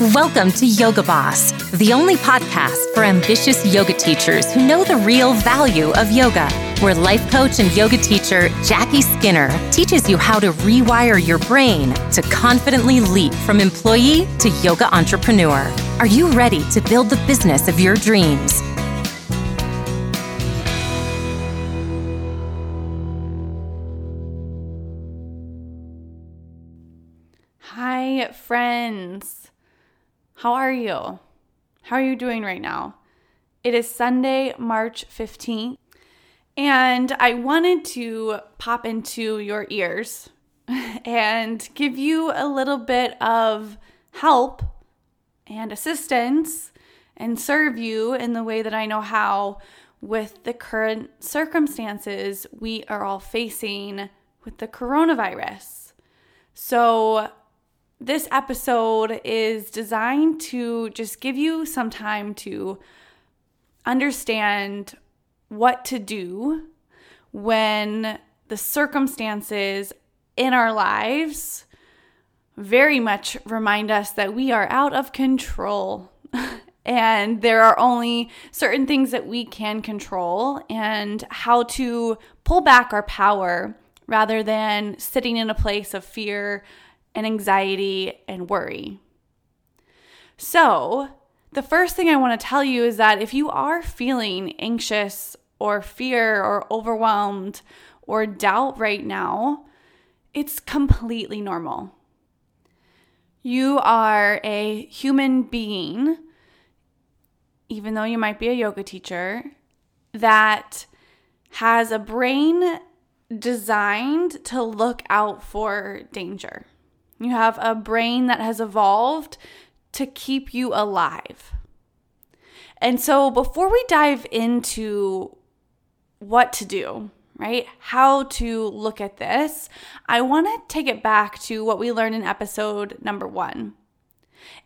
Welcome to Yoga Boss, the only podcast for ambitious yoga teachers who know the real value of yoga. Where life coach and yoga teacher Jackie Skinner teaches you how to rewire your brain to confidently leap from employee to yoga entrepreneur. Are you ready to build the business of your dreams? Hi, friends. How are you? How are you doing right now? It is Sunday, March 15th, and I wanted to pop into your ears and give you a little bit of help and assistance and serve you in the way that I know how with the current circumstances we are all facing with the coronavirus. So, this episode is designed to just give you some time to understand what to do when the circumstances in our lives very much remind us that we are out of control. and there are only certain things that we can control, and how to pull back our power rather than sitting in a place of fear and anxiety and worry. So, the first thing I want to tell you is that if you are feeling anxious or fear or overwhelmed or doubt right now, it's completely normal. You are a human being, even though you might be a yoga teacher, that has a brain designed to look out for danger. You have a brain that has evolved to keep you alive. And so, before we dive into what to do, right, how to look at this, I want to take it back to what we learned in episode number one.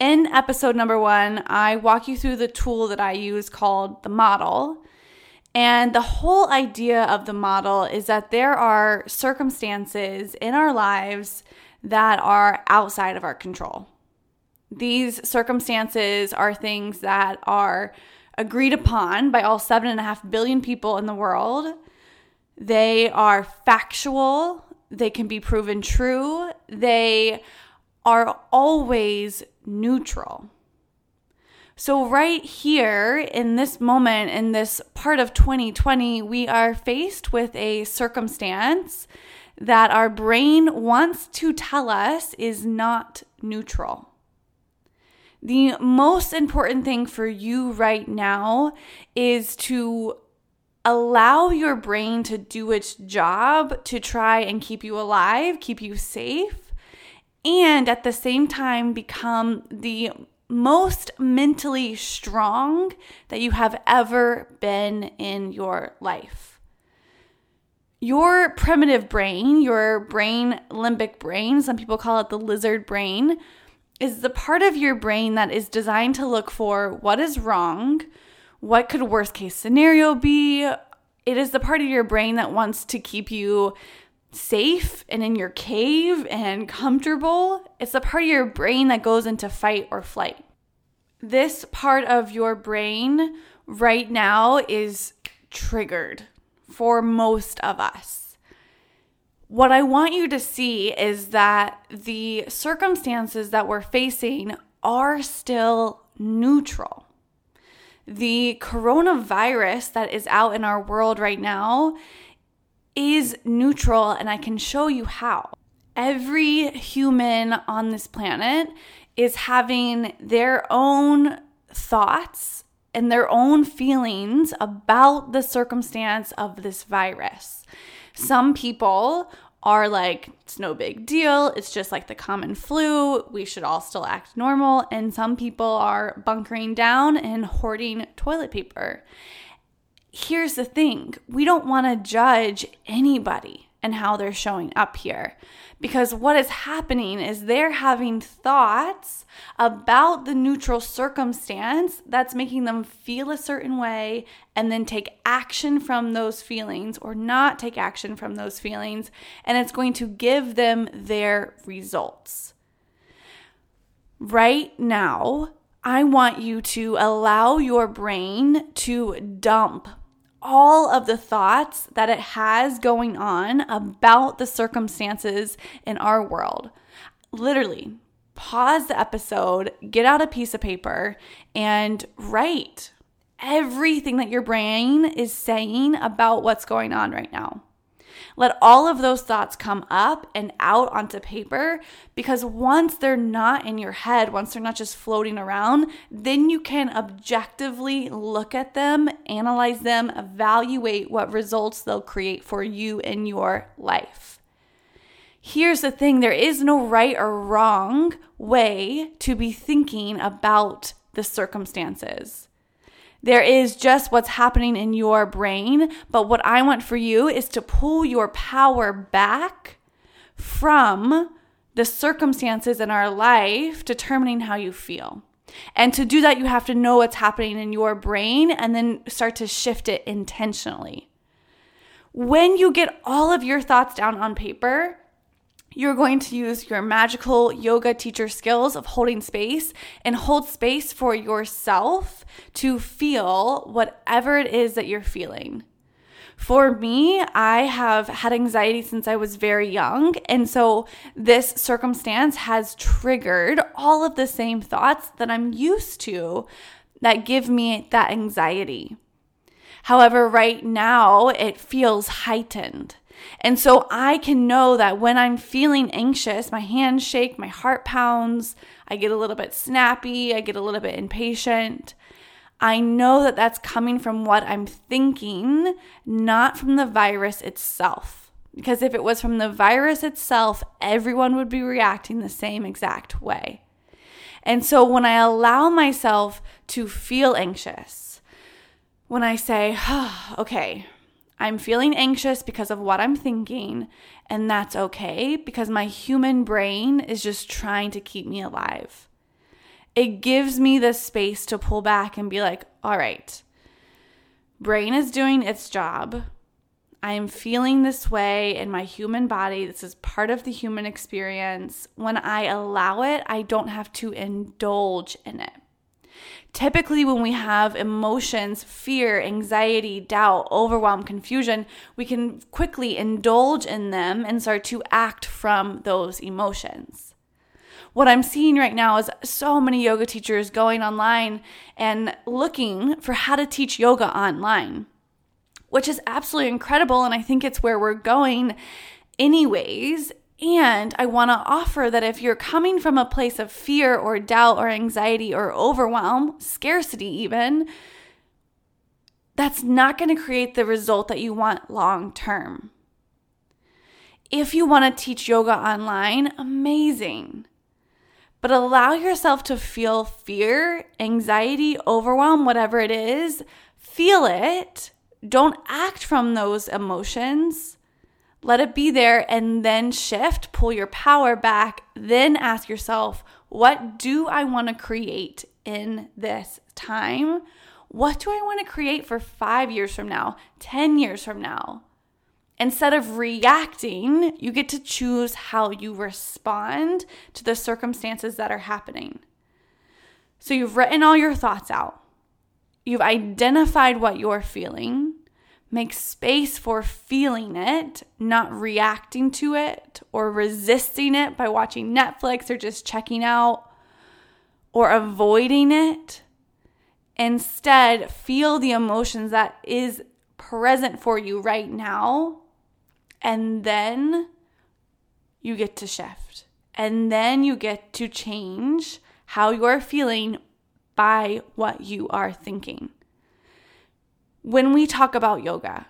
In episode number one, I walk you through the tool that I use called the model. And the whole idea of the model is that there are circumstances in our lives that are outside of our control. These circumstances are things that are agreed upon by all seven and a half billion people in the world. They are factual, they can be proven true, they are always neutral. So, right here in this moment, in this part of 2020, we are faced with a circumstance that our brain wants to tell us is not neutral. The most important thing for you right now is to allow your brain to do its job to try and keep you alive, keep you safe, and at the same time become the most mentally strong that you have ever been in your life your primitive brain, your brain, limbic brain, some people call it the lizard brain, is the part of your brain that is designed to look for what is wrong, what could worst case scenario be. It is the part of your brain that wants to keep you safe and in your cave and comfortable. It's the part of your brain that goes into fight or flight. This part of your brain right now is triggered for most of us. What I want you to see is that the circumstances that we're facing are still neutral. The coronavirus that is out in our world right now is neutral, and I can show you how. Every human on this planet is having their own thoughts and their own feelings about the circumstance of this virus. Some people are like, it's no big deal. It's just like the common flu. We should all still act normal. And some people are bunkering down and hoarding toilet paper. Here's the thing we don't want to judge anybody and how they're showing up here. Because what is happening is they're having thoughts about the neutral circumstance that's making them feel a certain way and then take action from those feelings or not take action from those feelings. And it's going to give them their results. right now, I want you to allow your brain to dump all of the thoughts that it has going on about the circumstances in our world. Literally, pause the episode, get out a piece of paper, and write everything that your brain is saying about what's going on right now. Let all of those thoughts come up and out onto paper because once they're not in your head, once they're not just floating around, then you can objectively look at them, analyze them, evaluate what results they'll create for you in your life. Here's the thing there is no right or wrong way to be thinking about the circumstances. There is just what's happening in your brain. But what I want for you is to pull your power back from the circumstances in our life determining how you feel. And to do that, you have to know what's happening in your brain and then start to shift it intentionally. When you get all of your thoughts down on paper, you're going to use your magical yoga teacher skills of holding space and hold space for yourself to feel whatever it is that you're feeling. For me, I have had anxiety since I was very young. And so this circumstance has triggered all of the same thoughts that I'm used to that give me that anxiety. However, right now it feels heightened. And so I can know that when I'm feeling anxious, my hands shake, my heart pounds, I get a little bit snappy, I get a little bit impatient. I know that that's coming from what I'm thinking, not from the virus itself. Because if it was from the virus itself, everyone would be reacting the same exact way. And so when I allow myself to feel anxious, when I say, oh, okay, I'm feeling anxious because of what I'm thinking, and that's okay because my human brain is just trying to keep me alive. It gives me the space to pull back and be like, all right, brain is doing its job. I am feeling this way in my human body. This is part of the human experience. When I allow it, I don't have to indulge in it. Typically, when we have emotions, fear, anxiety, doubt, overwhelm, confusion, we can quickly indulge in them and start to act from those emotions. What I'm seeing right now is so many yoga teachers going online and looking for how to teach yoga online, which is absolutely incredible. And I think it's where we're going, anyways. And I want to offer that if you're coming from a place of fear or doubt or anxiety or overwhelm, scarcity even, that's not going to create the result that you want long term. If you want to teach yoga online, amazing. But allow yourself to feel fear, anxiety, overwhelm, whatever it is. Feel it. Don't act from those emotions let it be there and then shift, pull your power back, then ask yourself, what do I want to create in this time? What do I want to create for five years from now, 10 years from now? Instead of reacting, you get to choose how you respond to the circumstances that are happening. So you've written all your thoughts out, you've identified what you're feeling. Make space for feeling it, not reacting to it or resisting it by watching Netflix or just checking out or avoiding it. Instead, feel the emotions that is present for you right now. And then you get to shift. And then you get to change how you're feeling by what you are thinking when we talk about yoga,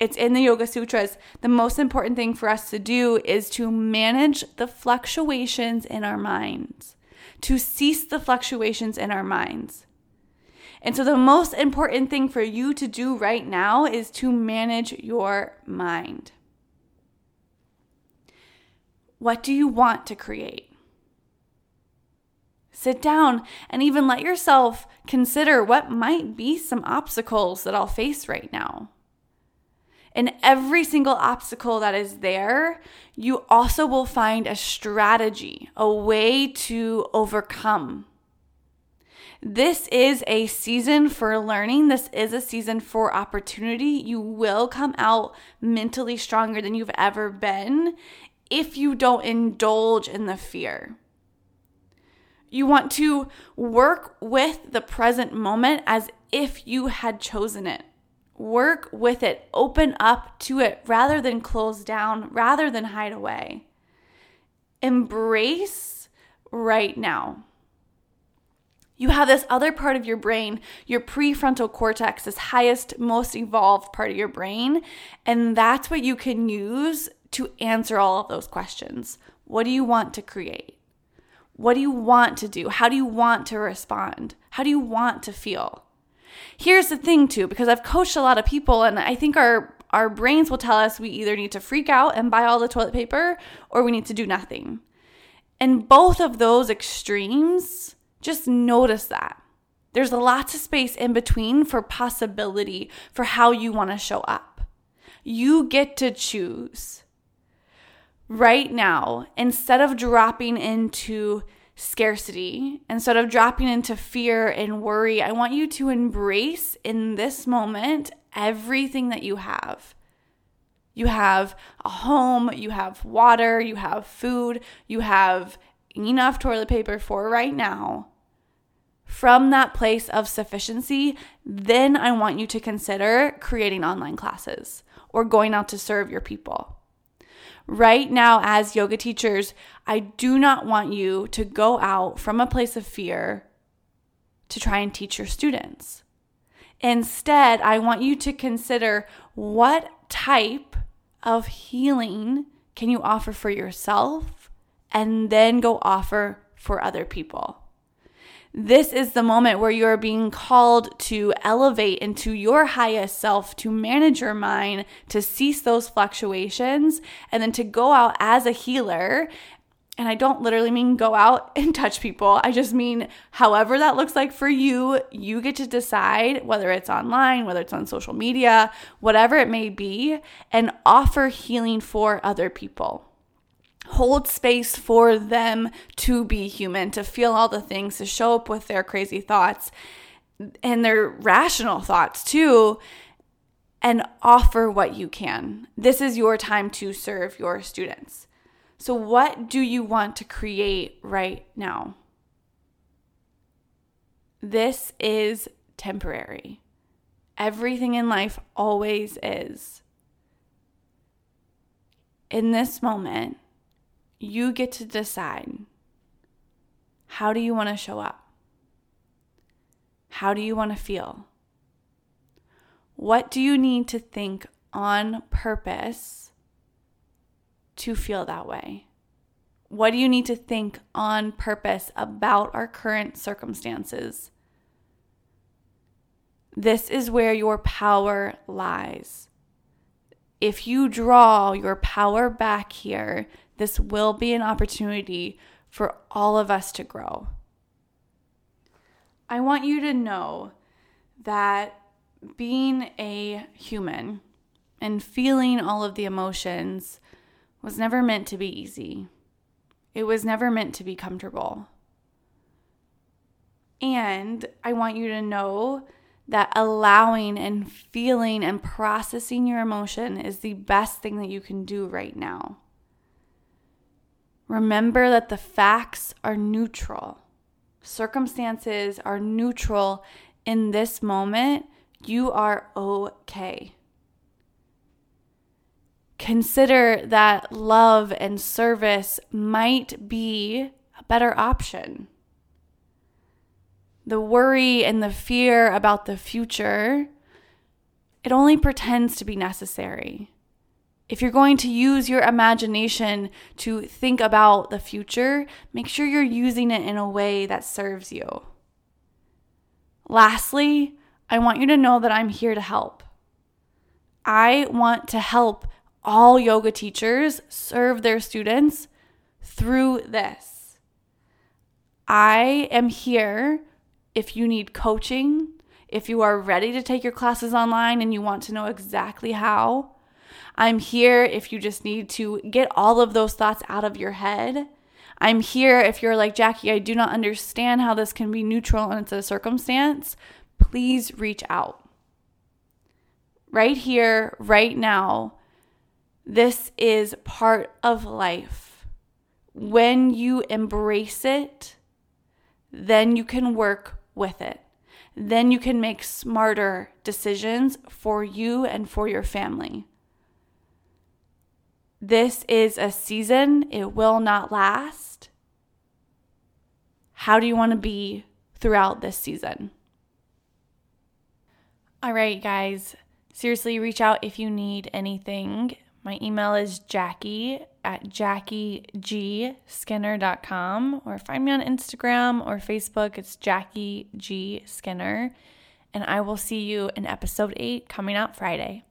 it's in the Yoga Sutras. The most important thing for us to do is to manage the fluctuations in our minds, to cease the fluctuations in our minds. And so, the most important thing for you to do right now is to manage your mind. What do you want to create? Sit down and even let yourself consider what might be some obstacles that I'll face right now. In every single obstacle that is there, you also will find a strategy, a way to overcome. This is a season for learning. This is a season for opportunity. You will come out mentally stronger than you've ever been if you don't indulge in the fear. You want to work with the present moment as if you had chosen it. Work with it, open up to it rather than close down, rather than hide away. Embrace right now. You have this other part of your brain, your prefrontal cortex, this highest, most evolved part of your brain. And that's what you can use to answer all of those questions. What do you want to create? What do you want to do? How do you want to respond? How do you want to feel? Here's the thing too, because I've coached a lot of people and I think our our brains will tell us we either need to freak out and buy all the toilet paper or we need to do nothing. And both of those extremes, just notice that. There's lots of space in between for possibility for how you want to show up. You get to choose. Right now, instead of dropping into scarcity, instead of dropping into fear and worry, I want you to embrace in this moment everything that you have. You have a home, you have water, you have food, you have enough toilet paper for right now. From that place of sufficiency, then I want you to consider creating online classes or going out to serve your people. Right now, as yoga teachers, I do not want you to go out from a place of fear to try and teach your students. Instead, I want you to consider what type of healing can you offer for yourself and then go offer for other people. This is the moment where you are being called to elevate into your highest self, to manage your mind, to cease those fluctuations, and then to go out as a healer. And I don't literally mean go out and touch people. I just mean, however that looks like for you, you get to decide whether it's online, whether it's on social media, whatever it may be, and offer healing for other people hold space for them to be human, to feel all the things, to show up with their crazy thoughts and their rational thoughts too, and offer what you can. This is your time to serve your students. So, what do you want to create right now? This is temporary. Everything in life always is. In this moment, you get to decide how do you want to show up? How do you want to feel? What do you need to think on purpose to feel that way? What do you need to think on purpose about our current circumstances? This is where your power lies. If you draw your power back here, this will be an opportunity for all of us to grow. I want you to know that being a human and feeling all of the emotions was never meant to be easy. It was never meant to be comfortable. And I want you to know that allowing and feeling and processing your emotion is the best thing that you can do right now. Remember that the facts are neutral. Circumstances are neutral. In this moment, you are okay. Consider that love and service might be a better option. The worry and the fear about the future, it only pretends to be necessary. If you're going to use your imagination to think about the future, make sure you're using it in a way that serves you. Lastly, I want you to know that I'm here to help. I want to help all yoga teachers serve their students through this. I am here if you need coaching, if you are ready to take your classes online and you want to know exactly how I'm here if you just need to get all of those thoughts out of your head. I'm here if you're like, Jackie, I do not understand how this can be neutral and it's a circumstance. Please reach out. Right here, right now, this is part of life. When you embrace it, then you can work with it. Then you can make smarter decisions for you and for your family. This is a season, it will not last. How do you want to be throughout this season? All right, guys, seriously, reach out if you need anything. My email is jackie at jackiegSkinner.com or find me on Instagram or Facebook. It's Jackie G. Skinner. And I will see you in episode eight coming out Friday.